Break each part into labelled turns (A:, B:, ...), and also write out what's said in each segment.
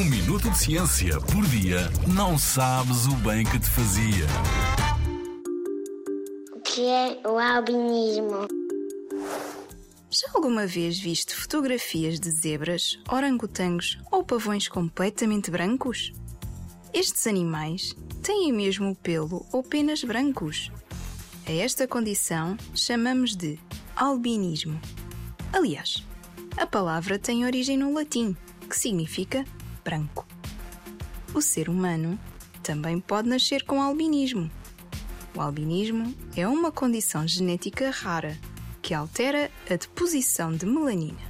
A: Um minuto de ciência por dia não sabes o bem que te fazia.
B: O que é o albinismo?
C: Já alguma vez viste fotografias de zebras, orangotangos ou pavões completamente brancos? Estes animais têm mesmo o pelo ou penas brancos. A esta condição chamamos de albinismo. Aliás, a palavra tem origem no latim, que significa branco. O ser humano também pode nascer com albinismo. O albinismo é uma condição genética rara que altera a deposição de melanina,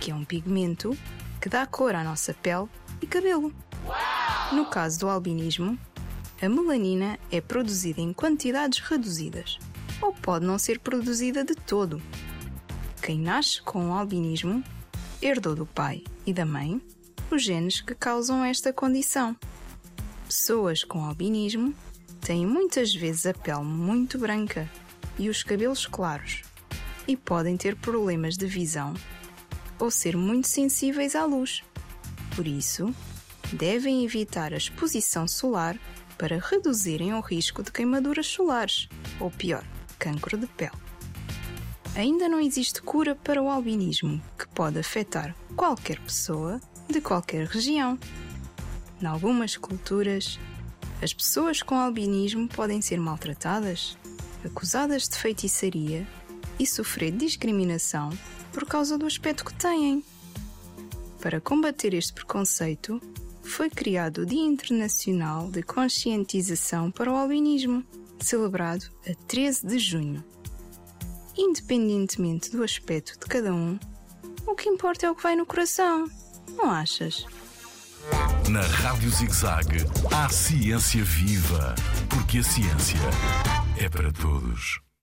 C: que é um pigmento que dá cor à nossa pele e cabelo. No caso do albinismo, a melanina é produzida em quantidades reduzidas ou pode não ser produzida de todo. Quem nasce com albinismo herdou do pai e da mãe os genes que causam esta condição. Pessoas com albinismo têm muitas vezes a pele muito branca e os cabelos claros e podem ter problemas de visão ou ser muito sensíveis à luz. Por isso, devem evitar a exposição solar para reduzirem o risco de queimaduras solares ou pior, cancro de pele. Ainda não existe cura para o albinismo, que pode afetar qualquer pessoa de qualquer região. Em algumas culturas, as pessoas com albinismo podem ser maltratadas, acusadas de feitiçaria e sofrer discriminação por causa do aspecto que têm. Para combater este preconceito, foi criado o Dia Internacional de Conscientização para o Albinismo, celebrado a 13 de junho. Independentemente do aspecto de cada um, o que importa é o que vai no coração, não achas?
A: Na Rádio ZigZag, há ciência viva, porque a ciência é para todos.